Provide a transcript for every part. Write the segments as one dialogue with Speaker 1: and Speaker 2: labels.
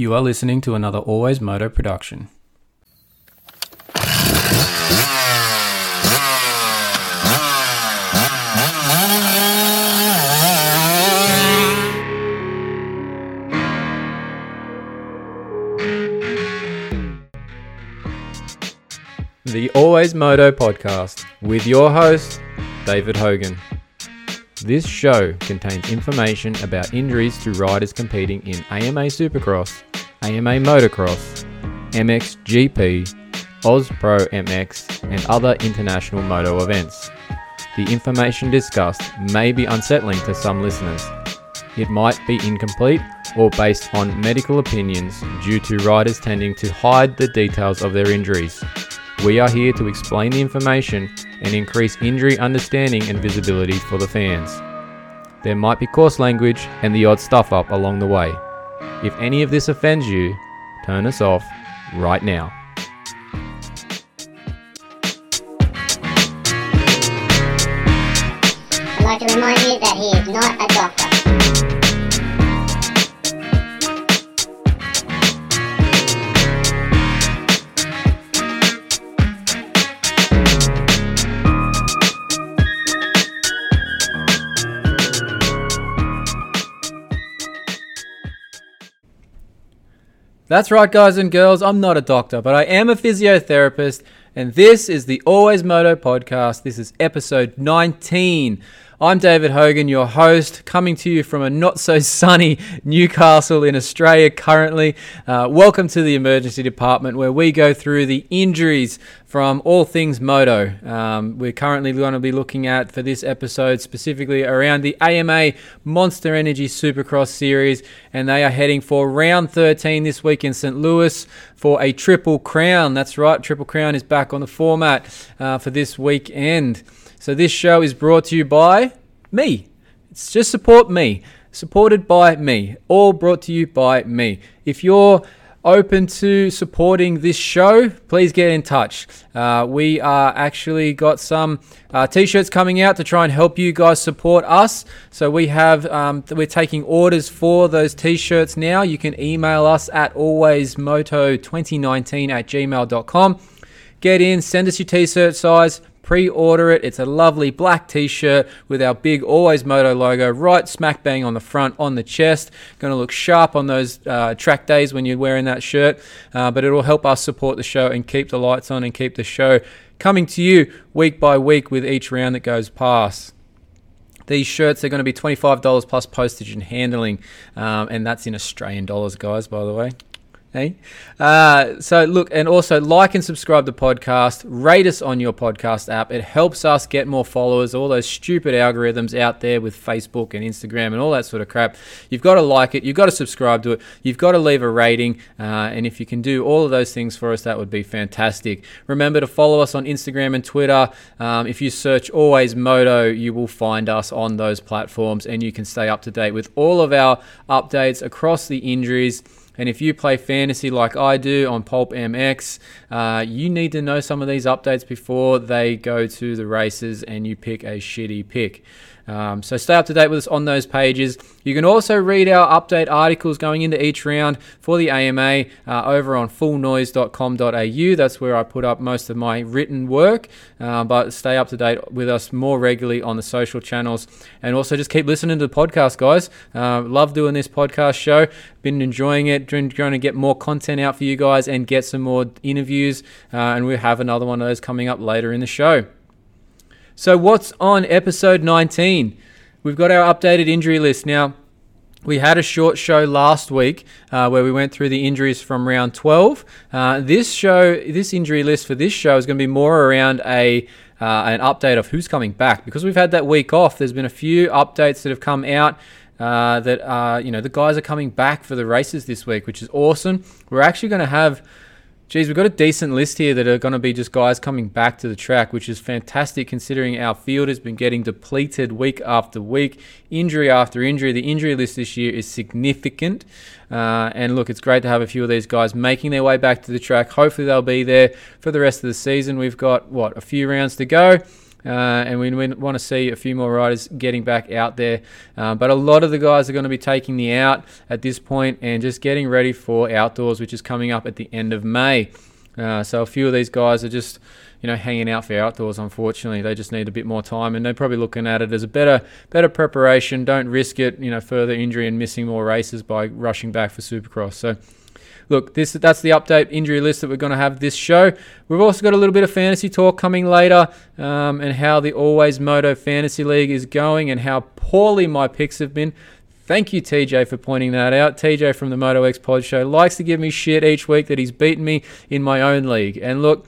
Speaker 1: You are listening to another Always Moto production. The Always Moto podcast with your host, David Hogan. This show contains information about injuries to riders competing in AMA Supercross, AMA Motocross, MXGP, Oz Pro MX, and other international moto events. The information discussed may be unsettling to some listeners. It might be incomplete or based on medical opinions due to riders tending to hide the details of their injuries. We are here to explain the information and increase injury understanding and visibility for the fans. There might be coarse language and the odd stuff up along the way. If any of this offends you, turn us off right now.
Speaker 2: I'd like to remind you that he is not a doctor.
Speaker 1: That's right, guys and girls. I'm not a doctor, but I am a physiotherapist, and this is the Always Moto podcast. This is episode 19. I'm David Hogan, your host, coming to you from a not so sunny Newcastle in Australia currently. Uh, welcome to the emergency department where we go through the injuries from all things moto. Um, we're currently going to be looking at for this episode specifically around the AMA Monster Energy Supercross Series, and they are heading for round 13 this week in St. Louis for a Triple Crown. That's right, Triple Crown is back on the format uh, for this weekend. So this show is brought to you by me. It's just support me. Supported by me. All brought to you by me. If you're open to supporting this show, please get in touch. Uh, we are actually got some uh, t-shirts coming out to try and help you guys support us. So we have um, we're taking orders for those t-shirts now. You can email us at alwaysmoto2019 at gmail.com. Get in, send us your t-shirt size pre-order it. It's a lovely black t-shirt with our big Always Moto logo right smack bang on the front, on the chest. Going to look sharp on those uh, track days when you're wearing that shirt, uh, but it'll help us support the show and keep the lights on and keep the show coming to you week by week with each round that goes past. These shirts are going to be $25 plus postage and handling, um, and that's in Australian dollars, guys, by the way. Hey, uh, so look, and also like and subscribe to the podcast. Rate us on your podcast app. It helps us get more followers. All those stupid algorithms out there with Facebook and Instagram and all that sort of crap. You've got to like it. You've got to subscribe to it. You've got to leave a rating. Uh, and if you can do all of those things for us, that would be fantastic. Remember to follow us on Instagram and Twitter. Um, if you search Always Moto, you will find us on those platforms, and you can stay up to date with all of our updates across the injuries. And if you play fantasy like I do on Pulp MX, uh, you need to know some of these updates before they go to the races and you pick a shitty pick. Um, so stay up to date with us on those pages. You can also read our update articles going into each round for the AMA uh, over on fullnoise.com.au. That's where I put up most of my written work. Uh, but stay up to date with us more regularly on the social channels. And also just keep listening to the podcast, guys. Uh, love doing this podcast show. Been enjoying it. Trying to get more content out for you guys and get some more interviews. Uh, and we'll have another one of those coming up later in the show. So, what's on episode 19? We've got our updated injury list. Now, we had a short show last week uh, where we went through the injuries from round 12. Uh, this show, this injury list for this show is going to be more around a uh, an update of who's coming back because we've had that week off. There's been a few updates that have come out. Uh, that you know, the guys are coming back for the races this week, which is awesome. We're actually going to have Geez, we've got a decent list here that are going to be just guys coming back to the track, which is fantastic considering our field has been getting depleted week after week, injury after injury. The injury list this year is significant. Uh, and look, it's great to have a few of these guys making their way back to the track. Hopefully, they'll be there for the rest of the season. We've got, what, a few rounds to go. Uh, and we, we want to see a few more riders getting back out there. Uh, but a lot of the guys are going to be taking the out at this point and just getting ready for outdoors, which is coming up at the end of May. Uh, so a few of these guys are just you know, hanging out for outdoors. Unfortunately, they just need a bit more time, and they're probably looking at it as a better, better preparation. Don't risk it, you know, further injury and missing more races by rushing back for Supercross. So, look, this that's the update injury list that we're going to have this show. We've also got a little bit of fantasy talk coming later, um, and how the Always Moto Fantasy League is going, and how poorly my picks have been. Thank you, TJ, for pointing that out. TJ from the Moto X Pod Show likes to give me shit each week that he's beaten me in my own league. And look,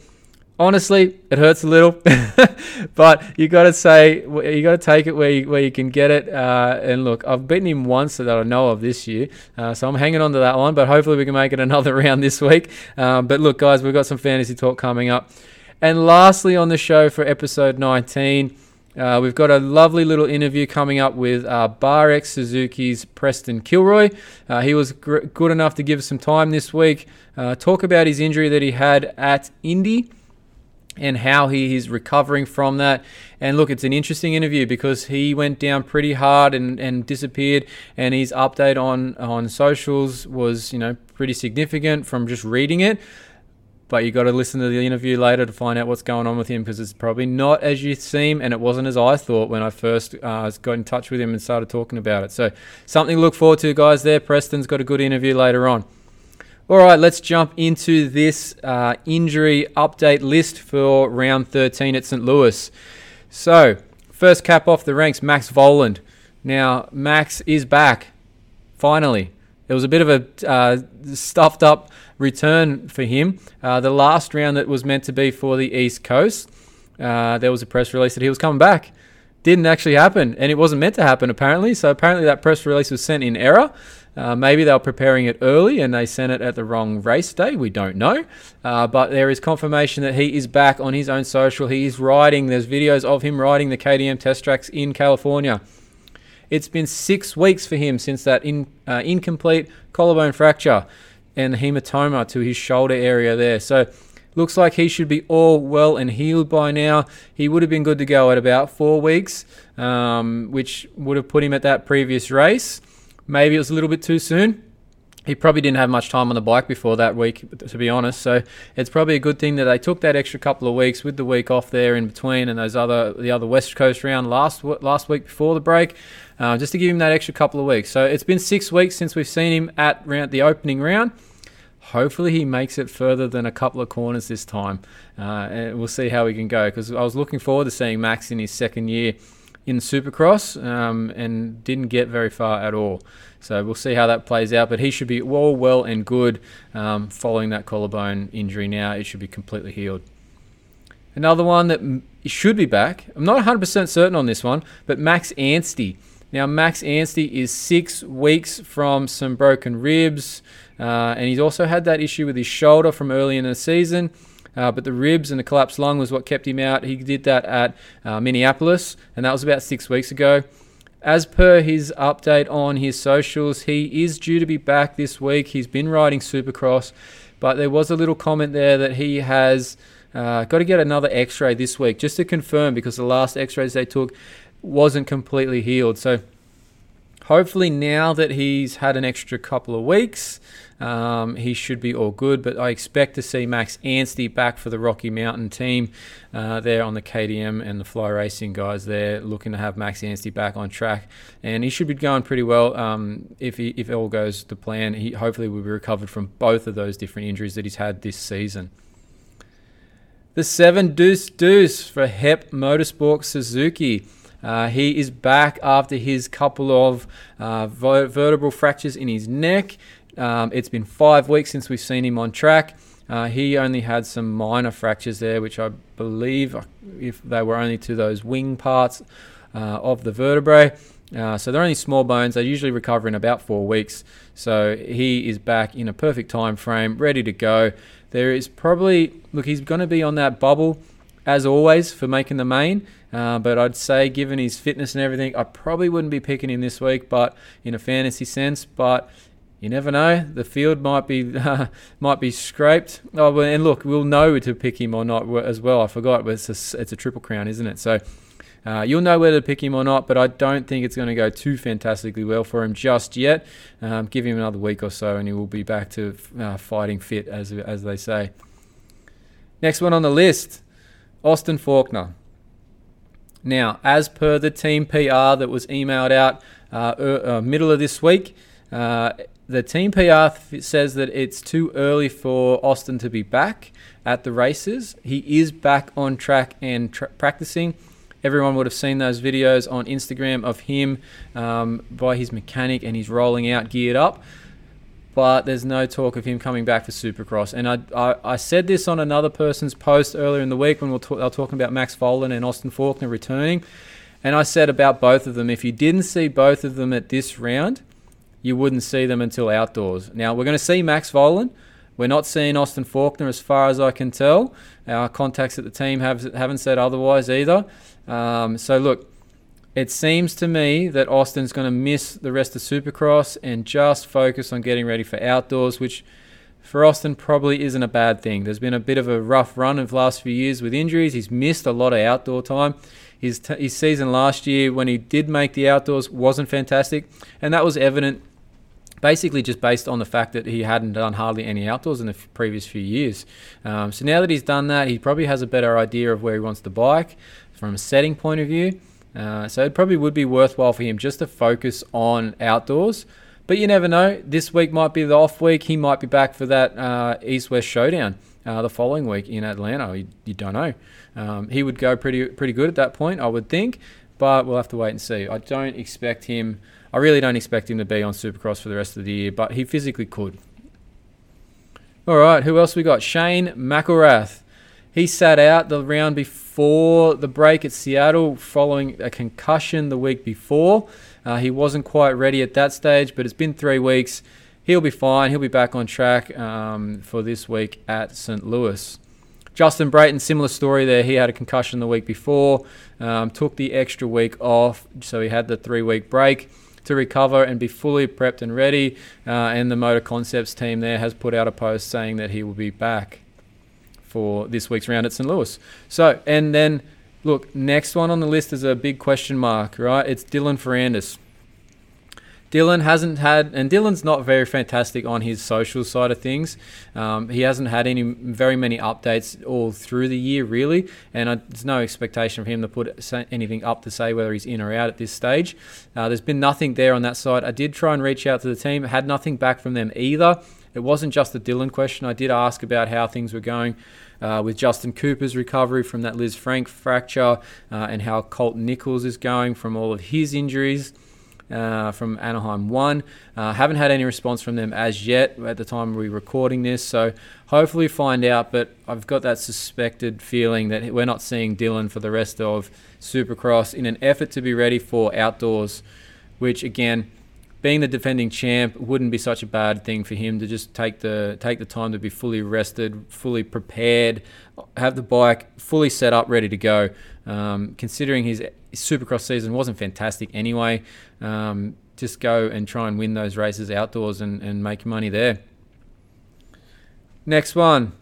Speaker 1: honestly, it hurts a little, but you got to say you got to take it where you, where you can get it. Uh, and look, I've beaten him once that I know of this year, uh, so I'm hanging on to that one. But hopefully, we can make it another round this week. Um, but look, guys, we've got some fantasy talk coming up. And lastly, on the show for episode 19. Uh, we've got a lovely little interview coming up with uh, Suzuki's Preston Kilroy. Uh, he was gr- good enough to give us some time this week, uh, talk about his injury that he had at Indy and how he is recovering from that. And look, it's an interesting interview because he went down pretty hard and, and disappeared, and his update on, on socials was, you know, pretty significant from just reading it. But you got to listen to the interview later to find out what's going on with him because it's probably not as you seem, and it wasn't as I thought when I first uh, got in touch with him and started talking about it. So something to look forward to, guys. There, Preston's got a good interview later on. All right, let's jump into this uh, injury update list for round 13 at St. Louis. So, first cap off the ranks, Max Vohland. Now, Max is back, finally. It was a bit of a uh, stuffed up return for him. Uh, the last round that was meant to be for the East Coast, uh, there was a press release that he was coming back. Didn't actually happen, and it wasn't meant to happen apparently. So apparently that press release was sent in error. Uh, maybe they were preparing it early and they sent it at the wrong race day. We don't know. Uh, but there is confirmation that he is back on his own social. He is riding. There's videos of him riding the KTM test tracks in California. It's been six weeks for him since that in, uh, incomplete collarbone fracture and hematoma to his shoulder area there. So looks like he should be all well and healed by now. He would have been good to go at about four weeks, um, which would have put him at that previous race. Maybe it was a little bit too soon. He probably didn't have much time on the bike before that week, to be honest. So it's probably a good thing that they took that extra couple of weeks with the week off there in between and those other the other West Coast round last last week before the break, uh, just to give him that extra couple of weeks. So it's been six weeks since we've seen him at round, the opening round. Hopefully he makes it further than a couple of corners this time, uh, and we'll see how he can go. Because I was looking forward to seeing Max in his second year in Supercross um, and didn't get very far at all. So we'll see how that plays out. But he should be all well and good um, following that collarbone injury now. It should be completely healed. Another one that should be back. I'm not 100% certain on this one, but Max Anstie. Now, Max Anstie is six weeks from some broken ribs, uh, and he's also had that issue with his shoulder from early in the season. Uh, but the ribs and the collapsed lung was what kept him out. He did that at uh, Minneapolis, and that was about six weeks ago. As per his update on his socials, he is due to be back this week. He's been riding Supercross, but there was a little comment there that he has uh, got to get another x ray this week just to confirm because the last x rays they took wasn't completely healed. So hopefully, now that he's had an extra couple of weeks, um, he should be all good, but I expect to see Max Anstie back for the Rocky Mountain team uh, there on the KTM and the Fly Racing guys there, looking to have Max Anstie back on track, and he should be going pretty well um, if he, if all goes to plan. He hopefully will be recovered from both of those different injuries that he's had this season. The seven deuce deuce for Hep Motorsport Suzuki. Uh, he is back after his couple of uh, vertebral fractures in his neck. Um, it's been five weeks since we've seen him on track. Uh, he only had some minor fractures there, which I believe, uh, if they were only to those wing parts uh, of the vertebrae. Uh, so they're only small bones. They usually recover in about four weeks. So he is back in a perfect time frame, ready to go. There is probably look, he's going to be on that bubble as always for making the main. Uh, but I'd say, given his fitness and everything, I probably wouldn't be picking him this week, but in a fantasy sense. But you never know. The field might be uh, might be scraped. Oh, and look, we'll know to pick him or not as well. I forgot, but it's a, it's a triple crown, isn't it? So uh, you'll know whether to pick him or not, but I don't think it's going to go too fantastically well for him just yet. Um, give him another week or so, and he will be back to uh, fighting fit, as as they say. Next one on the list, Austin Faulkner. Now, as per the team PR that was emailed out uh, uh, middle of this week, uh, the team PR says that it's too early for Austin to be back at the races. He is back on track and tra- practicing. Everyone would have seen those videos on Instagram of him um, by his mechanic and he's rolling out geared up. But there's no talk of him coming back for Supercross. And I, I, I said this on another person's post earlier in the week when we were, were talking about Max Vohland and Austin Faulkner returning. And I said about both of them, if you didn't see both of them at this round, you wouldn't see them until outdoors. Now, we're going to see Max Vohland. We're not seeing Austin Faulkner as far as I can tell. Our contacts at the team have, haven't said otherwise either. Um, so look, it seems to me that Austin's going to miss the rest of Supercross and just focus on getting ready for outdoors, which for Austin probably isn't a bad thing. There's been a bit of a rough run of the last few years with injuries. He's missed a lot of outdoor time. His, t- his season last year, when he did make the outdoors, wasn't fantastic, and that was evident basically just based on the fact that he hadn't done hardly any outdoors in the f- previous few years. Um, so now that he's done that, he probably has a better idea of where he wants to bike from a setting point of view. Uh, so it probably would be worthwhile for him just to focus on outdoors. But you never know. This week might be the off week. He might be back for that uh, East West showdown uh, the following week in Atlanta. You, you don't know. Um, he would go pretty pretty good at that point, I would think. But we'll have to wait and see. I don't expect him. I really don't expect him to be on Supercross for the rest of the year, but he physically could. All right, who else we got? Shane McElrath. He sat out the round before the break at Seattle following a concussion the week before. Uh, he wasn't quite ready at that stage, but it's been three weeks. He'll be fine. He'll be back on track um, for this week at St. Louis. Justin Brayton, similar story there. He had a concussion the week before, um, took the extra week off, so he had the three week break to recover and be fully prepped and ready. Uh, and the MotoConcepts team there has put out a post saying that he will be back for this week's round at St. Louis. So, and then look, next one on the list is a big question mark, right? It's Dylan Ferrandis. Dylan hasn't had, and Dylan's not very fantastic on his social side of things. Um, he hasn't had any very many updates all through the year, really, and I, there's no expectation for him to put anything up to say whether he's in or out at this stage. Uh, there's been nothing there on that side. I did try and reach out to the team, had nothing back from them either. It wasn't just the Dylan question. I did ask about how things were going uh, with Justin Cooper's recovery from that Lisfranc fracture uh, and how Colt Nichols is going from all of his injuries. Uh, from Anaheim 1. Uh, haven't had any response from them as yet at the time we're recording this, so hopefully find out. But I've got that suspected feeling that we're not seeing Dylan for the rest of Supercross in an effort to be ready for outdoors, which again, being the defending champ wouldn't be such a bad thing for him to just take the take the time to be fully rested, fully prepared, have the bike fully set up, ready to go. Um, considering his Supercross season wasn't fantastic anyway, um, just go and try and win those races outdoors and, and make money there. Next one,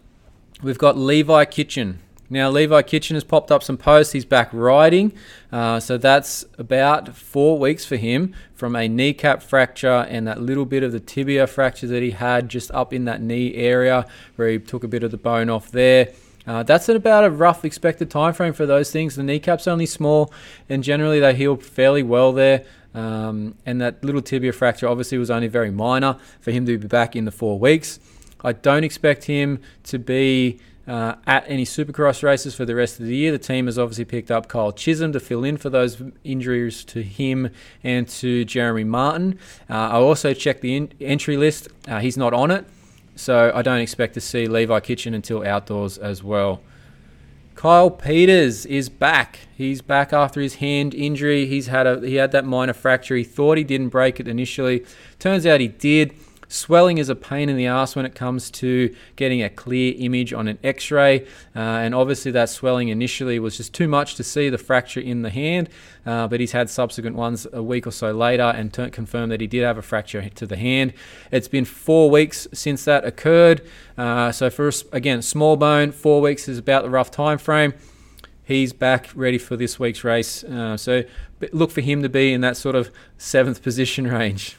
Speaker 1: we've got Levi Kitchen. Now, Levi Kitchen has popped up some posts. He's back riding. Uh, so that's about four weeks for him from a kneecap fracture and that little bit of the tibia fracture that he had just up in that knee area where he took a bit of the bone off there. Uh, that's at about a rough expected time frame for those things. The kneecap's only small, and generally they heal fairly well there. Um, and that little tibia fracture obviously was only very minor for him to be back in the four weeks. I don't expect him to be uh, at any supercross races for the rest of the year. The team has obviously picked up Kyle Chisholm to fill in for those injuries to him and to Jeremy Martin. Uh, I also checked the in- entry list. Uh, he's not on it, so I don't expect to see Levi Kitchen until outdoors as well. Kyle Peters is back. He's back after his hand injury. He's had a he had that minor fracture. He thought he didn't break it initially. Turns out he did. Swelling is a pain in the ass when it comes to getting a clear image on an x ray. Uh, and obviously, that swelling initially was just too much to see the fracture in the hand. Uh, but he's had subsequent ones a week or so later and t- confirmed that he did have a fracture to the hand. It's been four weeks since that occurred. Uh, so, for again, small bone, four weeks is about the rough time frame he's back ready for this week's race. Uh, so look for him to be in that sort of seventh position range.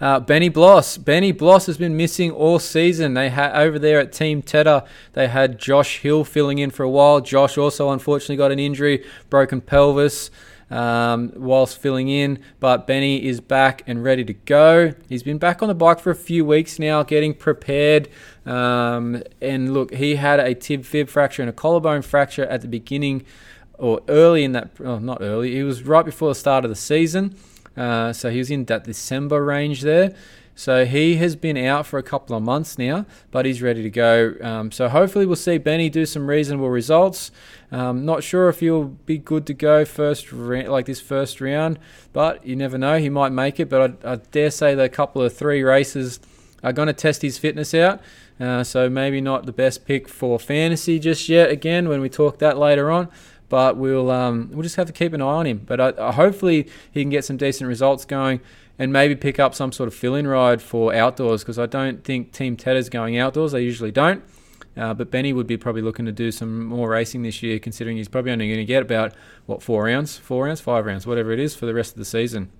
Speaker 1: Uh, Benny Bloss. Benny Bloss has been missing all season. They had over there at Team Tedder. They had Josh Hill filling in for a while. Josh also unfortunately got an injury, broken pelvis um, whilst filling in. But Benny is back and ready to go. He's been back on the bike for a few weeks now, getting prepared. Um, and look, he had a tib fib fracture and a collarbone fracture at the beginning or early in that, oh, not early, it was right before the start of the season. Uh, so he was in that December range there. So he has been out for a couple of months now, but he's ready to go. Um, so hopefully we'll see Benny do some reasonable results. Um, not sure if he'll be good to go first ra- like this first round, but you never know. He might make it, but I, I dare say the couple of three races are going to test his fitness out. Uh, so maybe not the best pick for fantasy just yet. Again, when we talk that later on, but we'll um, we'll just have to keep an eye on him. But hopefully he can get some decent results going and maybe pick up some sort of fill-in ride for outdoors because I don't think Team Tedder's going outdoors. They usually don't. Uh, but Benny would be probably looking to do some more racing this year, considering he's probably only going to get about what four rounds, four rounds, five rounds, whatever it is, for the rest of the season.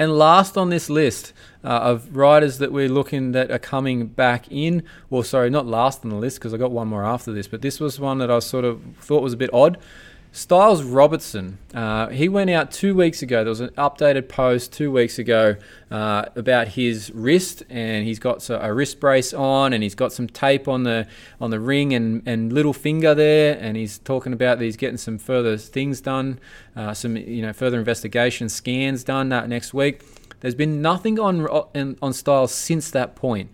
Speaker 1: And last on this list uh, of riders that we're looking that are coming back in, well, sorry, not last on the list because I got one more after this, but this was one that I sort of thought was a bit odd. Stilez Robertson, uh, he went out two weeks ago. There was an updated post two weeks ago uh, about his wrist, and he's got a wrist brace on, and he's got some tape on the on the ring and, and little finger there, and he's talking about that he's getting some further things done, uh, some you know further investigation scans done that next week. There's been nothing on on, on Styles since that point.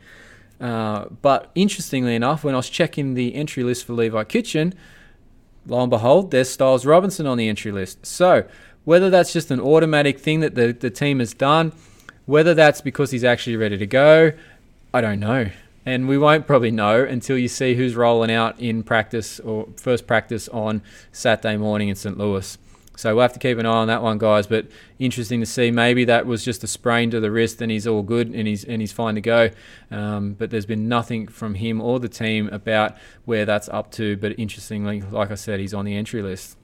Speaker 1: Uh, but interestingly enough, when I was checking the entry list for Levi Kitchen lo and behold, there's Stilez Robinson on the entry list. So, whether that's just an automatic thing that the, the team has done, whether that's because he's actually ready to go, I don't know. And we won't probably know until you see who's rolling out in practice or first practice on Saturday morning in St. Louis. So we'll have to keep an eye on that one, guys. But interesting to see. Maybe that was just a sprain to the wrist, and he's all good and he's and he's fine to go. Um, but there's been nothing from him or the team about where that's up to. But interestingly, like I said, he's on the entry list.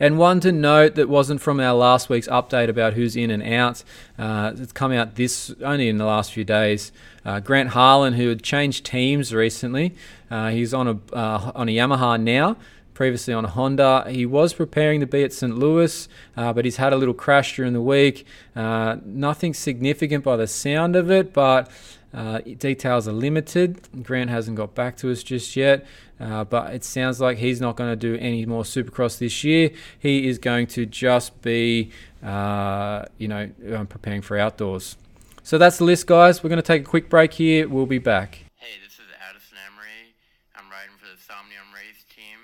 Speaker 1: And one to note that wasn't from our last week's update about who's in and out. Uh, it's come out this only in the last few days. Uh, Grant Harlan, who had changed teams recently, uh, he's on a uh, on a Yamaha now previously on a Honda. He was preparing to be at St. Louis, uh, but he's had a little crash during the week. Uh, nothing significant by the sound of it, but uh, details are limited. Grant hasn't got back to us just yet, uh, but it sounds like he's not going to do any more Supercross this year. He is going to just be, uh, you know, um, preparing for outdoors. So that's the list, guys. We're going to take a quick break here. We'll be back.
Speaker 3: Hey, this is Addison Emery. I'm riding for the Somnium Race team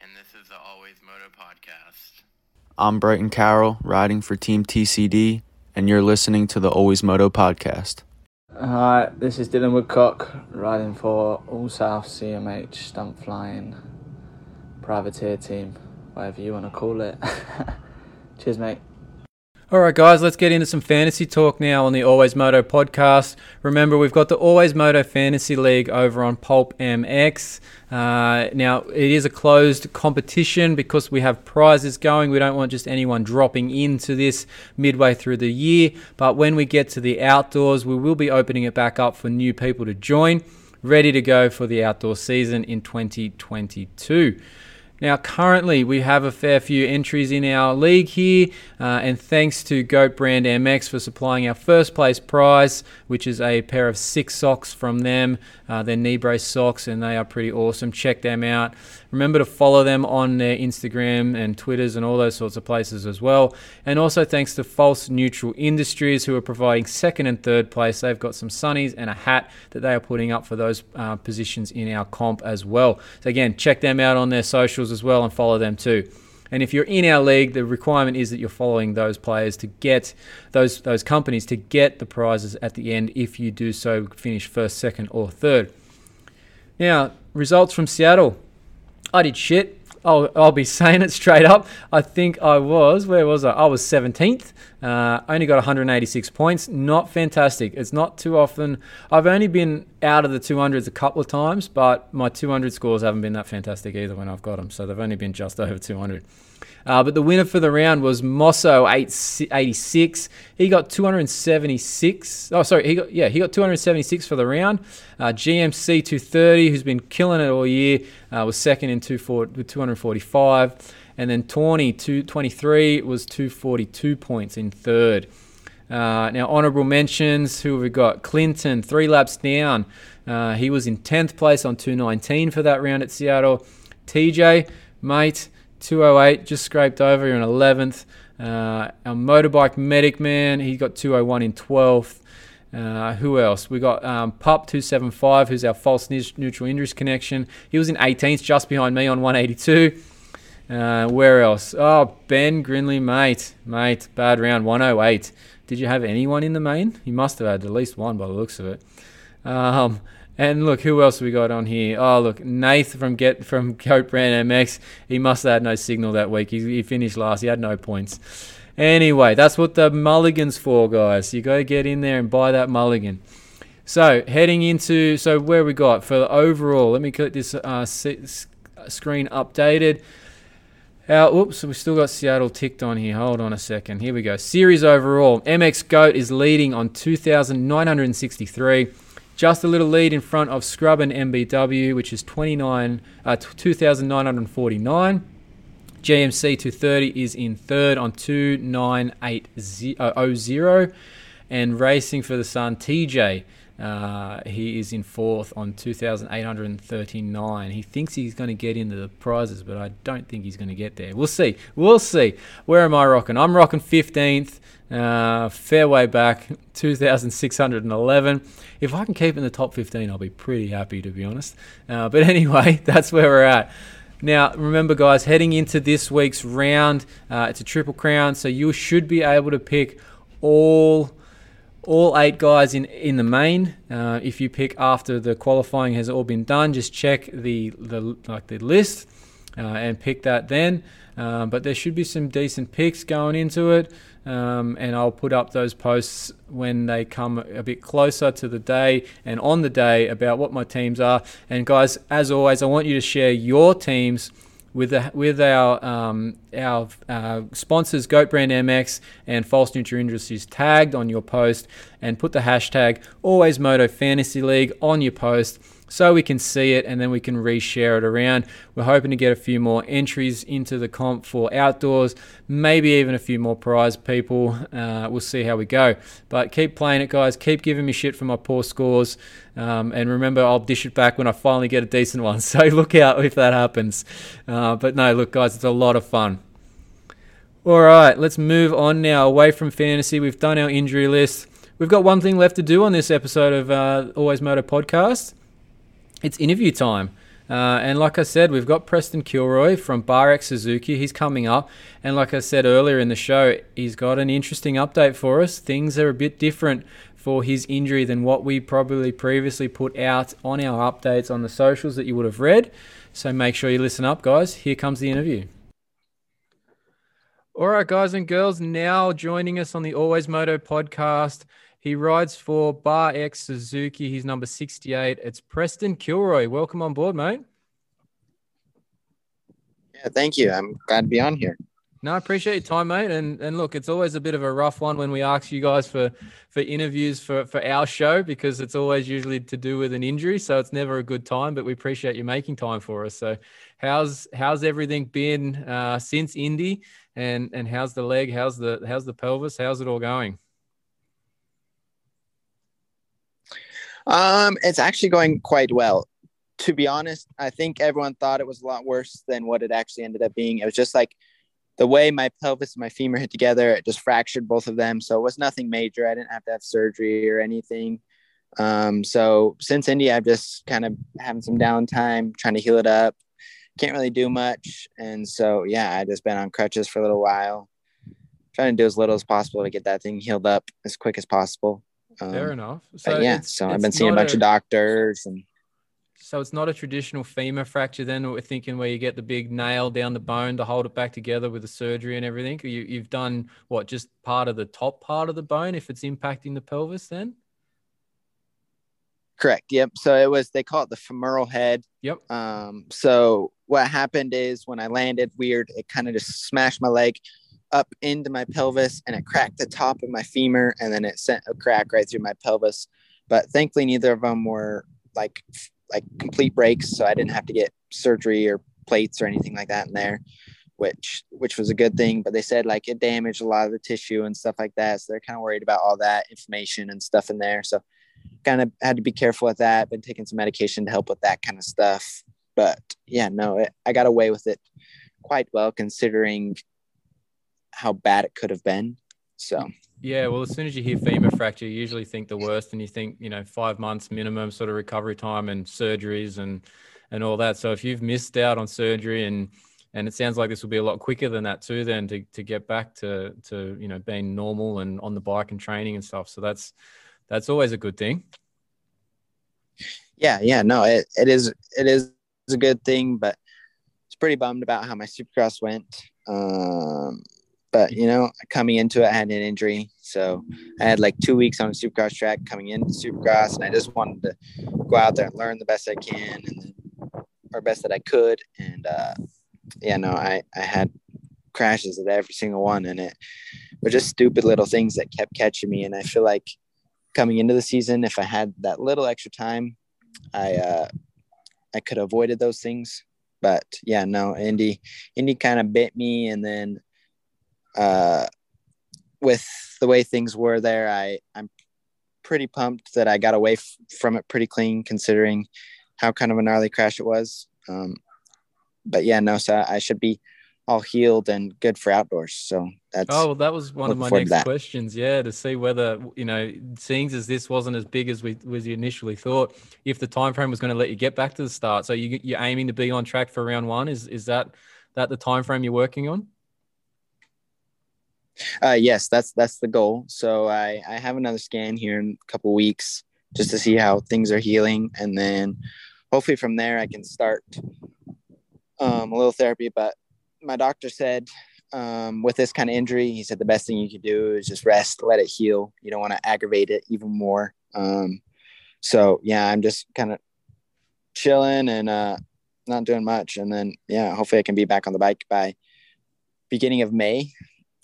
Speaker 3: and this is the Always Moto podcast.
Speaker 4: I'm Brighton Carroll, riding for Team TCD, and you're listening to the Always Moto podcast.
Speaker 5: Hi, this is Dylan Woodcock, riding for All South CMH Stunt Flying Privateer Team, whatever you want to call it. Cheers, mate.
Speaker 1: All right, guys, let's get into some fantasy talk now on the Always Moto podcast. Remember, we've got the Always Moto Fantasy League over on Pulp MX. Uh, now, it is a closed competition because we have prizes going. We don't want just anyone dropping into this midway through the year. But when we get to the outdoors, we will be opening it back up for new people to join, ready to go for the outdoor season in 2022. Now, currently, we have a fair few entries in our league here, uh, and thanks to Goat Brand MX for supplying our first place prize, which is a pair of six socks from them. Uh, they're knee brace socks, and they are pretty awesome. Check them out. Remember to follow them on their Instagram and Twitters and all those sorts of places as well. And also thanks to False Neutral Industries, who are providing second and third place. They've got some sunnies and a hat that they are putting up for those uh, positions in our comp as well. So, again, check them out on their socials as well and follow them too. And if you're in our league, the requirement is that you're following those players to get those those companies to get the prizes at the end. If you do so, finish first, second, or third. Now, results from Seattle. I did shit. I'll, I'll be saying it straight up. I think I was, where was I? I was 17th. Uh, only got 186 points. Not fantastic. It's not too often. I've only been out of the 200s a couple of times, but my 200 scores haven't been that fantastic either when I've got them. So they've only been just over 200. Uh, but the winner for the round was Mosso 86. He got 276. Oh, sorry, he got yeah, he got 276 for the round. Uh, GMC 230, who's been killing it all year, uh, was second in two four, with 245. And then Tawny 223 was 242 points in third. Uh, now, honourable mentions who have we got? Clinton, three laps down. Uh, he was in 10th place on 219 for that round at Seattle. TJ, mate, 208, just scraped over. In 11th. Uh, our motorbike medic man, he got 201 in 12th. Uh, who else? We got um, Pup 275, who's our false neutral injuries connection. He was in 18th, just behind me on 182. Uh, where else? Oh, Ben Grinley, mate. Mate, bad round, 108. Did you have anyone in the main? You must have had at least one by the looks of it. Um, and look, who else we got on here? Oh, look, Nath from Get from Goat Brand MX. He must have had no signal that week. He, he finished last. He had no points. Anyway, that's what the mulligan's for, guys. You got to get in there and buy that mulligan. So heading into so where we got for the overall. Let me get this uh, screen updated. Uh, oops, we still got Seattle ticked on here. Hold on a second. Here we go. Series overall. MX Goat is leading on 2,963. Just a little lead in front of Scrub and MBW, which is 29, uh, 2,949. GMC 230 is in third on 29800. And Racing for the Sun, TJ, uh, he is in fourth on 2,839. He thinks he's going to get into the prizes, but I don't think he's going to get there. We'll see. We'll see. Where am I rocking? I'm rocking 15th. Uh, fairway back, 2,611. If I can keep in the top 15, I'll be pretty happy, to be honest. Uh, but anyway, that's where we're at. Now, remember, guys, heading into this week's round, uh, it's a triple crown, so you should be able to pick all all eight guys in in the main. Uh, if you pick after the qualifying has all been done, just check the the like the list uh, and pick that then. Um, but there should be some decent picks going into it. Um, and I'll put up those posts when they come a bit closer to the day and on the day about what my teams are. And guys, as always, I want you to share your teams with the, with our um, our uh, sponsors Goat Brand MX and False Neutral Industries tagged on your post, and put the hashtag Always Moto Fantasy League on your post so we can see it and then we can reshare it around. We're hoping to get a few more entries into the comp for outdoors, maybe even a few more prize people. Uh, we'll see how we go. But keep playing it, guys. Keep giving me shit for my poor scores. Um, and remember, I'll dish it back when I finally get a decent one. So look out if that happens. Uh, but no, look, guys, it's a lot of fun. All right, let's move on now away from fantasy. We've done our injury list. We've got one thing left to do on this episode of uh, Always Moto podcast it's interview time. Uh, and like I said, we've got Preston Kilroy from Bar Suzuki. He's coming up. And like I said earlier in the show, he's got an interesting update for us. Things are a bit different for his injury than what we probably previously put out on our updates on the socials that you would have read. So make sure you listen up, guys. Here comes the interview. All right, guys and girls, now joining us on the Always Moto podcast he rides for Bar X Suzuki. He's number 68. It's Preston Kilroy. Welcome on board, mate.
Speaker 6: Yeah, thank you. I'm glad to be on here.
Speaker 1: No, I appreciate your time, mate. And and look, it's always a bit of a rough one when we ask you guys for for interviews for for our show because it's always usually to do with an injury, so it's never a good time. But we appreciate you making time for us. So, how's how's everything been uh, since Indy, and and how's the leg? How's the how's the pelvis? How's it all going?
Speaker 6: Um, it's actually going quite well. To be honest, I think everyone thought it was a lot worse than what it actually ended up being. It was just like the way my pelvis and my femur hit together, it just fractured both of them. So it was nothing major. I didn't have to have surgery or anything. Um, so since Indy, I've just kind of having some downtime, trying to heal it up. can't really do much. And so, yeah, I just been on crutches for a little while, trying to do as little as possible to get that thing healed up as quick as possible. Um,
Speaker 1: Fair enough.
Speaker 6: but yeah,
Speaker 1: it's-
Speaker 6: so I've been seeing a bunch of doctors and
Speaker 1: So it's not a traditional femur fracture then we're thinking where you get the big nail down the bone to hold it back together with the surgery and everything. You, you've done what, just part of the top part of the bone if it's impacting the pelvis then?
Speaker 6: Correct. Yep. So it was they call it the femoral head.
Speaker 1: Yep.
Speaker 6: Um, so what happened is when I landed weird, it kind of just smashed my leg up into my pelvis and it cracked the top of my femur and then it sent a crack right through my pelvis. But thankfully neither of them were like like complete breaks. So I didn't have to get surgery or plates or anything like that in there, which which was a good thing. But they said like it damaged a lot of the tissue and stuff like that. So they're kind of worried about all that inflammation and stuff in there. So kind of had to be careful with that. Been taking some medication to help with that kind of stuff. But yeah, no, it, I got away with it quite well considering how bad it could have been. So
Speaker 1: Yeah, well, as soon as you hear femur fracture, you usually think the worst, and you think you know five months minimum sort of recovery time and surgeries and and all that. So if you've missed out on surgery and and it sounds like this will be a lot quicker than that too, then to to get back to to you know being normal and on the bike and training and stuff. So that's that's always a good thing.
Speaker 6: yeah, yeah, no, it, it is it is a good thing, but it's pretty bummed about how my supercross went. Um, but you know, coming into it, I had an injury, so I had like two weeks on a supercross track coming into supercross, and I just wanted to go out there and learn the best I can and or best that I could. And uh, yeah, no, I I had crashes at every single one, and it were just stupid little things that kept catching me. And I feel like coming into the season, if I had that little extra time, I uh, I could have avoided those things. But yeah, no, Indy Indy kind of bit me, and then uh, with the way things were there, I I'm pretty pumped that I got away f- from it pretty clean, considering how kind of a gnarly crash it was. Um, but yeah, no, so I should be all healed and good for outdoors. So that's
Speaker 1: Oh, well, that was one of my next questions. Yeah, to see whether you know, seeing as this wasn't as big as we was you initially thought, if the time frame was going to let you get back to the start. So you you're aiming to be on track for round one. Is is that that the time frame you're working on?
Speaker 6: Uh, yes, that's that's the goal. So I I have another scan here in a couple weeks just to see how things are healing, and then hopefully from there I can start um, a little therapy. But my doctor said um, with this kind of injury, he said the best thing you can do is just rest, let it heal. You don't want to aggravate it even more. Um, so yeah, I'm just kind of chilling and uh, not doing much, and then yeah, hopefully I can be back on the bike by beginning of May.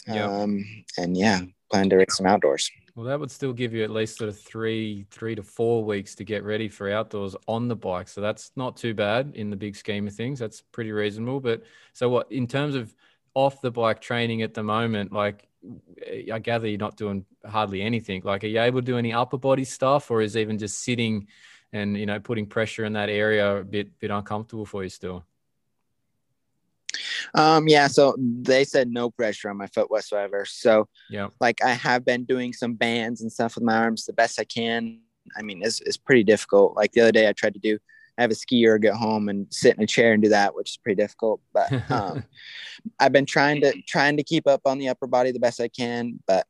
Speaker 1: Yeah.
Speaker 6: Um, and yeah, plan to race some outdoors.
Speaker 1: Well, that would still give you at least sort of three, three to four weeks to get ready for outdoors on the bike. So that's not too bad in the big scheme of things. That's pretty reasonable. But so what in terms of off the bike training at the moment, like I gather you're not doing hardly anything. Like, are you able to do any upper body stuff, or is even just sitting and you know putting pressure in that area a bit bit uncomfortable for you still?
Speaker 6: Um, yeah, so they said no pressure on my foot whatsoever. So
Speaker 1: Yeah.
Speaker 6: like I have been doing some bands and stuff with my arms the best I can. I mean, it's, it's pretty difficult. Like the other day I tried to do, I have a ski erg at home and sit in a chair and do that, which is pretty difficult. But um, I've been trying to trying to keep up on the upper body the best I can, but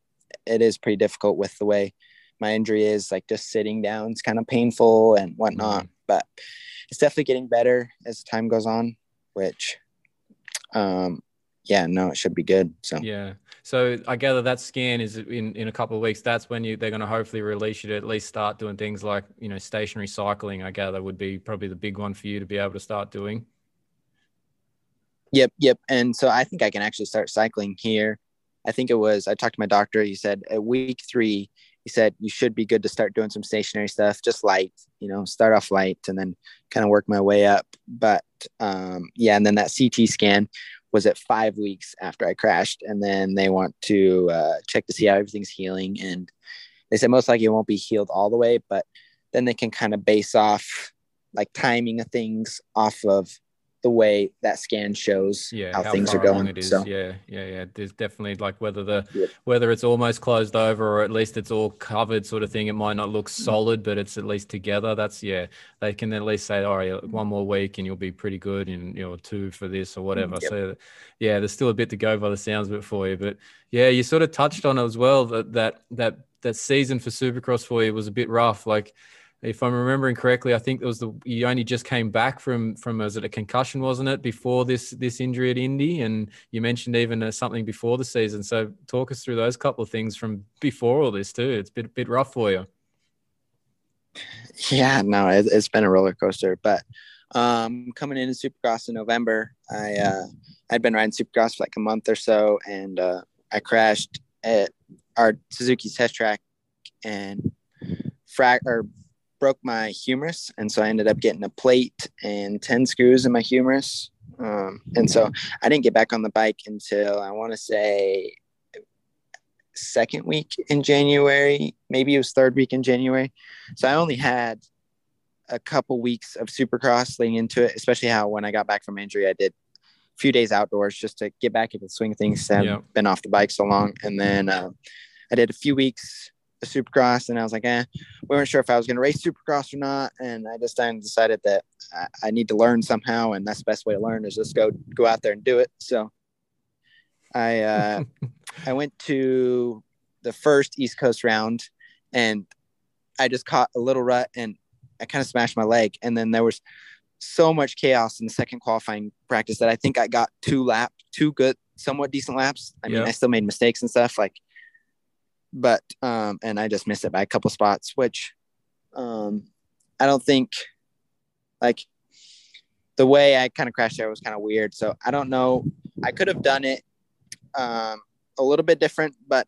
Speaker 6: it is pretty difficult with the way my injury is. Like just sitting down is kind of painful and whatnot. But it's definitely getting better as time goes on, which um yeah, no, it should be good. So
Speaker 1: Yeah. So I gather that scan is in, in a couple of weeks. That's when you they're going to hopefully release you to at least start doing things like you know stationary cycling. I gather would be probably the big one for you to be able to start doing.
Speaker 6: Yep, yep. And so I think I can actually start cycling here. I think it was I talked to my doctor. He said at week three, he said you should be good to start doing some stationary stuff, just light, you know, start off light and then kind of work my way up. But um, yeah, and then that CT scan was at five weeks after I crashed, and then they want to uh, check to see how everything's healing. And they said most likely it won't be healed all the way, but then they can kind of base off like timing of things off of the way that scan shows
Speaker 1: yeah
Speaker 6: how, things are going.
Speaker 1: it is
Speaker 6: So
Speaker 1: yeah yeah yeah there's definitely like whether the
Speaker 6: Yep.
Speaker 1: whether it's almost closed over or at least it's all covered sort of thing it might not look
Speaker 6: Mm.
Speaker 1: solid but it's at least together that's yeah they can at least say all right one more week and you'll be pretty good and you know two for this or whatever
Speaker 6: Yep.
Speaker 1: so yeah there's still a bit to go by the sounds of it for you but yeah you sort of touched on it as well that that that that season for supercross for you was a bit rough like if I'm remembering correctly, I think it was the you only just came back from from was it a concussion, wasn't it, before this this injury at Indy? And you mentioned even uh, something before the season. So talk us through those couple of things from before all this too. It's a bit rough for you.
Speaker 6: yeah, no, it, it's been a roller coaster. But um, coming into Supercross in November, I uh, I'd been riding Supercross for like a month or so, and uh, I crashed at our Suzuki test track and frac or broke my humerus, and so I ended up getting a plate and ten screws in my humerus. Um, and so I didn't get back on the bike until I want to say second week in January, maybe it was third week in January. So I only had a couple weeks of supercross leading into it, especially how when I got back from injury, I did a few days outdoors just to get back into the swing of things. I've
Speaker 1: Yeah.
Speaker 6: been off the bike so long. And then uh, I did a few weeks supercross and I was like, eh, we weren't sure if I was going to race supercross or not. And I just then decided that I, I need to learn somehow. And that's the best way to learn is just go, go out there and do it. So I, uh, I went to the first East Coast round and I just caught a little rut and I kind of smashed my leg. And then there was so much chaos in the second qualifying practice that I think I got two lap, two good, somewhat decent laps. I mean,
Speaker 1: Yeah.
Speaker 6: I still made mistakes and stuff like, but, um, and I just missed it by a couple spots, which, um, I don't think like the way I kind of crashed there was kind of weird. So I don't know. I could have done it, um, a little bit different, but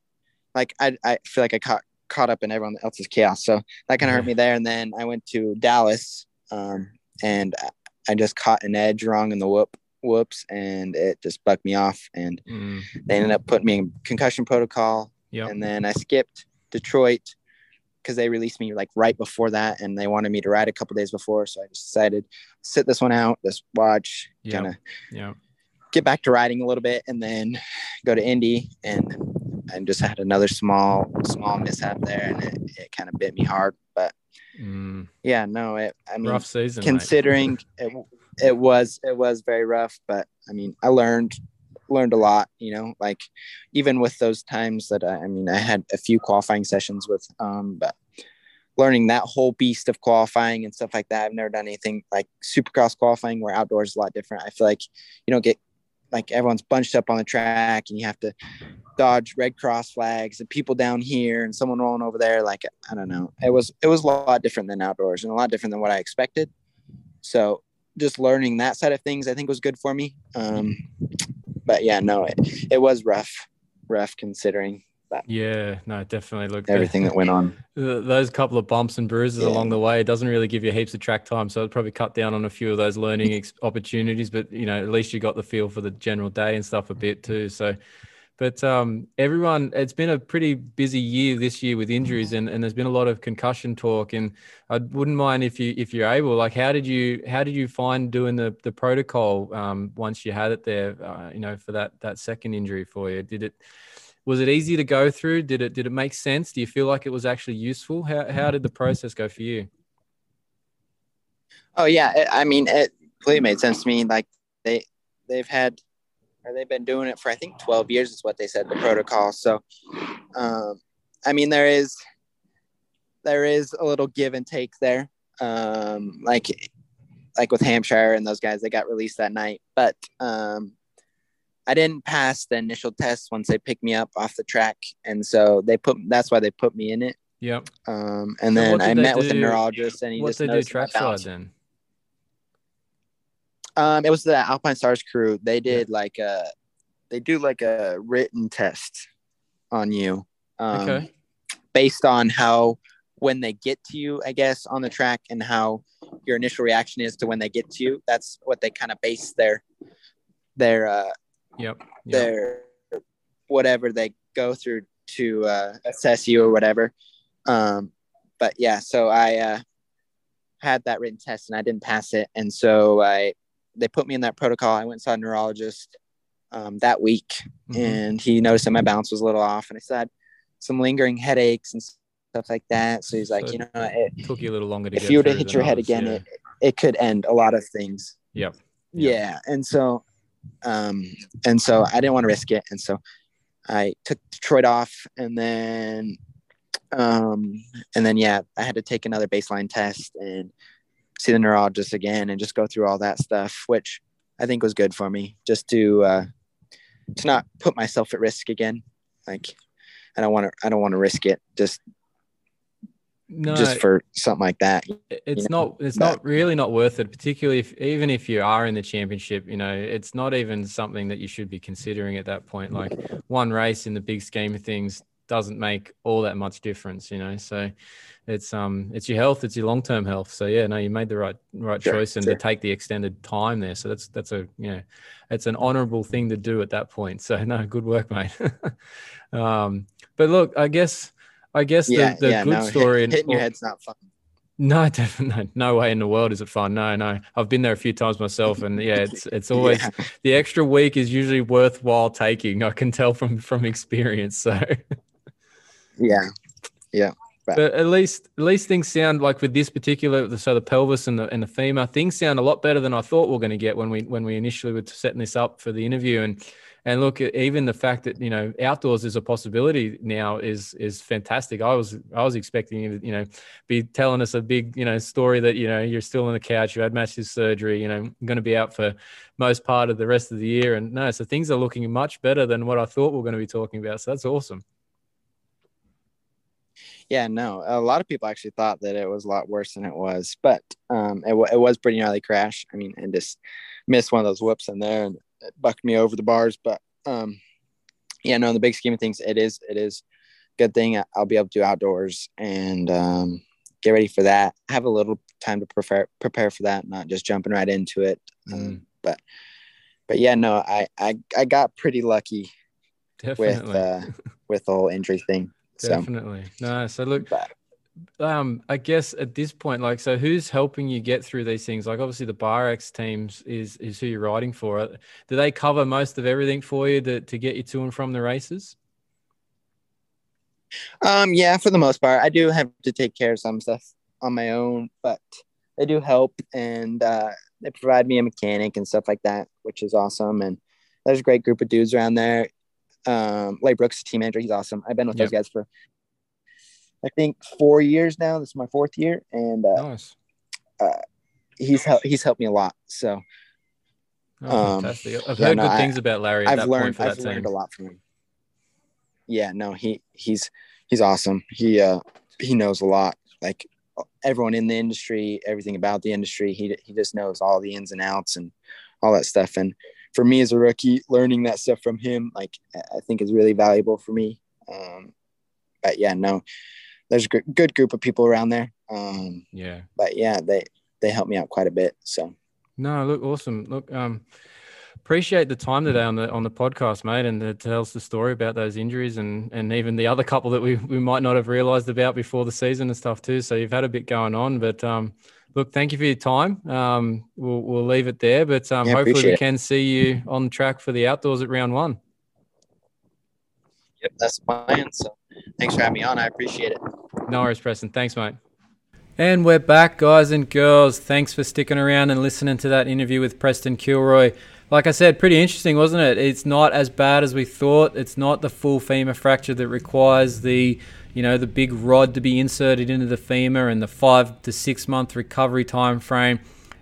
Speaker 6: like I, I feel like I caught caught up in everyone else's chaos. So that kind of hurt me there. And then I went to Dallas, um, and I- just caught an edge wrong in the whoop whoops, and it just bucked me off. And
Speaker 1: Mm,
Speaker 6: they ended up putting me in concussion protocol.
Speaker 1: Yep.
Speaker 6: And then I skipped Detroit because they released me like right before that, and they wanted me to ride a couple days before. So I just decided sit this one out, just watch,
Speaker 1: Yep.
Speaker 6: kind of
Speaker 1: yeah.
Speaker 6: get back to riding a little bit and then go to Indy and and just had another small small mishap there and it, it kind of bit me hard but
Speaker 1: Mm,
Speaker 6: yeah no it I mean
Speaker 1: rough season.
Speaker 6: considering it, it was it was very rough but I mean I learned learned a lot you know like even with those times that I, I mean I had a few qualifying sessions with um but learning that whole beast of qualifying and stuff like that I've never done anything like supercross qualifying where outdoors is a lot different. I feel like you don't get like everyone's bunched up on the track and you have to dodge red cross flags and people down here and someone rolling over there. Like i don't know. It was it was a lot different than outdoors and a lot different than what i expected. So just learning that side of things i think was good for me. Um but yeah no it, it was rough rough considering That.
Speaker 1: Yeah, no, definitely. Look,
Speaker 6: everything that went on
Speaker 1: those couple of bumps and bruises
Speaker 6: Yeah.
Speaker 1: along the way it doesn't really give you heaps of track time so it'd probably cut down on a few of those learning ex- opportunities but you know at least you got the feel for the general day and stuff a bit too so but um, everyone it's been a pretty busy year this year with injuries and, and there's been a lot of concussion talk and i wouldn't mind if you if you're able like how did you how did you find doing the the protocol um, once you had it there uh, you know for that that second injury for you did it was it easy to go through? Did it did it make sense? Do you feel like it was actually useful? How how did the process go for you?
Speaker 6: oh yeah i mean it completely made sense to me like they they've had or they've been doing it for i think 12 years is what they said the protocol. So um i mean there is there is a little give and take there. Um like like with hampshire and those guys they got released that night. But um i didn't pass the initial test once they picked me up off the track. And so they put that's why they put me in it.
Speaker 1: Yep.
Speaker 6: um and
Speaker 1: So
Speaker 6: then i met with a neurologist and he
Speaker 1: What
Speaker 6: just
Speaker 1: they do? trackside
Speaker 6: balance.
Speaker 1: then?
Speaker 6: Um, it was the Alpinestars crew. They did like a, they do like a written test on you, um,
Speaker 1: Okay.
Speaker 6: based on how when they get to you, I guess, on the track and how your initial reaction is to when they get to you. That's what they kind of base their, their, uh,
Speaker 1: Yep. Yep.
Speaker 6: their, whatever they go through to uh, assess you or whatever. Um, but yeah, so I uh, had that written test and I didn't pass it, and so I they put me in that protocol. I went and saw a neurologist um, that week,
Speaker 1: Mhm.
Speaker 6: and he noticed that my balance was a little off, and I had some lingering headaches and stuff like that. So he's like,
Speaker 1: So
Speaker 6: you know, it,
Speaker 1: Took you a little longer to
Speaker 6: if you were to hit your head
Speaker 1: others,
Speaker 6: again,
Speaker 1: yeah.
Speaker 6: it it could end a lot of things.
Speaker 1: Yep.
Speaker 6: Yeah, and so, um, and so I didn't want to risk it, and so I took Detroit off, and then, um, and then yeah, I had to take another baseline test and see the neurologist again, and just go through all that stuff, which I think was good for me, just to uh, to not put myself at risk again. Like, I don't want to, I don't want to risk it just
Speaker 1: No,
Speaker 6: just for something like that.
Speaker 1: it- it's
Speaker 6: know,
Speaker 1: not it's
Speaker 6: but-
Speaker 1: not really not worth it particularly if even if you are in the championship you know it's not even something that you should be considering at that point like one race in the big scheme of things doesn't make all that much difference you know so it's um it's your health it's your long-term health so yeah no you made the right right
Speaker 6: Sure,
Speaker 1: choice and
Speaker 6: sure.
Speaker 1: to take the extended time there so that's that's a you know it's an honorable thing to do at that point so no good work mate um but look i guess i guess
Speaker 6: Yeah,
Speaker 1: the, the
Speaker 6: yeah,
Speaker 1: good
Speaker 6: no, hit-
Speaker 1: story and
Speaker 6: hitting your head's not fun.
Speaker 1: no, definitely no way in the world is it fun. No, no. I've been there a few times myself, and yeah, it's it's always
Speaker 6: Yeah.
Speaker 1: the extra week is usually worthwhile taking. I can tell from from experience. So,
Speaker 6: Yeah. Yeah.
Speaker 1: But at least at least things sound like with this particular so the pelvis and the and the femur things sound a lot better than I thought we are going to get when we when we initially were setting this up for the interview and. And look, even the fact that you know outdoors is a possibility now is is fantastic. I was I was expecting you to you know be telling us a big you know story that you know you're still on the couch, you had massive surgery, you know going to be out for most part of the rest of the year, and no, so things are looking much better than what I thought we are going to be talking about. So that's awesome.
Speaker 6: Yeah, no. A lot of people actually thought that it was a lot worse than it was, but um, it, wa- it was pretty gnarly crash. I mean, and just missed one of those whoops in there and it bucked me over the bars. But um, yeah, no. In the big scheme of things, it is it is good thing. I- I'll be able to do outdoors and um, get ready for that. Have a little time to prepare prepare for that, not just jumping right into it.
Speaker 1: Mm.
Speaker 6: Um, but but yeah, no. I I I got pretty lucky with uh, with the whole injury thing. So.
Speaker 1: definitely. No, so look,
Speaker 6: But-
Speaker 1: um, I guess at this point, like, so who's helping you get through these things? Like, obviously, the Bar-X teams is is who you're riding for. Do they cover most of everything for you to, to get you to and from the races?
Speaker 6: Um, yeah, for the most part, I do have to take care of some stuff on my own, but they do help and uh, they provide me a mechanic and stuff like that, which is awesome. And there's a great group of dudes around there. Um, Larry Brooks, team manager, he's awesome. I've been with those guys for I think four years now. This is my fourth year, and uh,
Speaker 1: Nice.
Speaker 6: he's hel- he's helped me a lot. So
Speaker 1: Oh,
Speaker 6: Um,
Speaker 1: fantastic. I've
Speaker 6: yeah,
Speaker 1: heard
Speaker 6: no,
Speaker 1: good
Speaker 6: I-
Speaker 1: things about Larry
Speaker 6: I've
Speaker 1: that
Speaker 6: learned
Speaker 1: point for
Speaker 6: I've
Speaker 1: that
Speaker 6: learned
Speaker 1: team.
Speaker 6: a lot from him. Yeah, no, he he's he's awesome. He uh he knows a lot. Like everyone in the industry, everything about the industry. He he just knows all the ins and outs and all that stuff. And for me as a rookie, learning that stuff from him, like I think is really valuable for me. Um, but yeah, no, there's a good, group of people around there. Um,
Speaker 1: Yeah.
Speaker 6: but yeah, they they help me out quite a bit. So
Speaker 1: No, look, awesome. Look, um, appreciate the time today on the on the podcast, mate, and to tell us the story about those injuries and and even the other couple that we we might not have realised about before the season and stuff too. So you've had a bit going on, but um, look, thank you for your time. Um, we'll we'll leave it there, but um,
Speaker 6: Yeah,
Speaker 1: hopefully we
Speaker 6: it.
Speaker 1: can see you on track for the outdoors at round one.
Speaker 6: yep, that's the plan. So thanks for having me on. I appreciate it.
Speaker 1: No worries, Preston. Thanks, mate. And we're back, guys and girls. Thanks for sticking around and listening to that interview with Preston Kilroy. Like I said, pretty interesting, wasn't it? It's not as bad as we thought. It's not the full femur fracture that requires the, you know, the big rod to be inserted into the femur and the five to six month recovery time frame.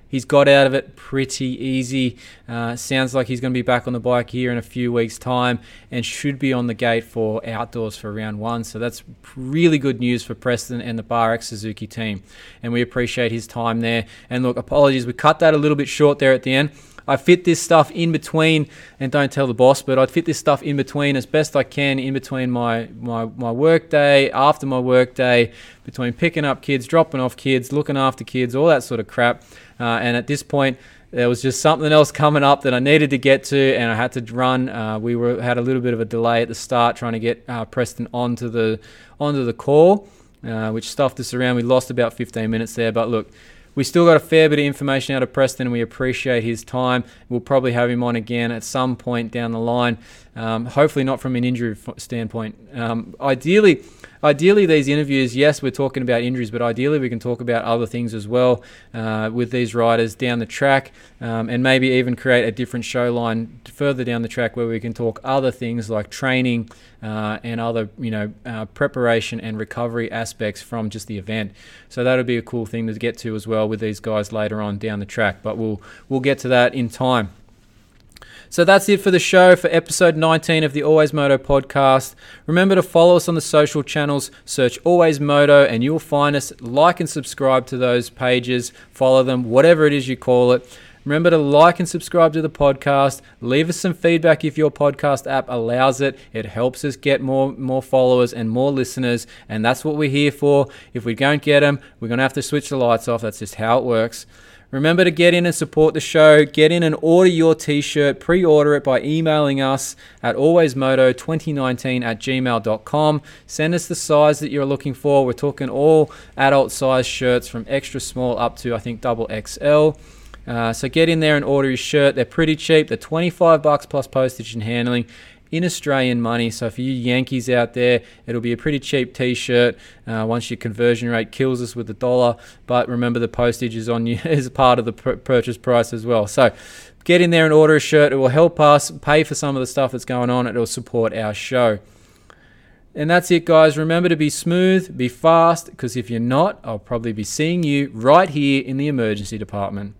Speaker 1: He's got out of it pretty easy. Uh, sounds like he's going to be back on the bike here in a few weeks' time and should be on the gate for outdoors for round one. So that's really good news for Preston and the Bar X Suzuki team. And we appreciate his time there. And look, apologies, we cut that a little bit short there at the end. I fit this stuff in between, and don't tell the boss, but I'd fit this stuff in between as best I can in between my my my work day, after my work day, between picking up kids, dropping off kids, looking after kids, all that sort of crap. Uh, and at this point, there was just something else coming up that I needed to get to, and I had to run. Uh, we were had a little bit of a delay at the start trying to get uh, Preston onto the onto the call, uh, which stuffed us around. We lost about 15 minutes there, but look, we still got a fair bit of information out of Preston. And we appreciate his time. We'll probably have him on again at some point down the line. Um, hopefully, not from an injury standpoint. Um, ideally, ideally, these interviews, yes, we're talking about injuries, but ideally, we can talk about other things as well uh, with these riders down the track, um, and maybe even create a different show line further down the track where we can talk other things like training uh, and other, you know, uh, preparation and recovery aspects from just the event. So that'll be a cool thing to get to as well with these guys later on down the track. But we'll we'll get to that in time. So that's it for the show for episode 19 of the Always Moto podcast. Remember to follow us on the social channels, search Always Moto, and you'll find us. Like and subscribe to those pages, follow them, whatever it is you call it. Remember to like and subscribe to the podcast. Leave us some feedback if your podcast app allows it. It helps us get more more followers and more listeners, and that's what we're here for. If we don't get them, we're going to have to switch the lights off. That's just how it works. Remember to get in and support the show. Get in and order your t shirt. Pre order it by emailing us at alwaysmoto2019 at gmail.com. Send us the size that you're looking for. We're talking all adult size shirts from extra small up to, I think, double XL. Uh, so get in there and order your shirt. They're pretty cheap. They're 25 bucks plus postage and handling in Australian money. So for you Yankees out there, it'll be a pretty cheap T-shirt uh, once your conversion rate kills us with the dollar. But remember, the postage is on you as part of the pr- purchase price as well. So get in there and order a shirt. It will help us pay for some of the stuff that's going on. It will support our show. And that's it, guys. Remember to be smooth, be fast, because if you're not, I'll probably be seeing you right here in the emergency department.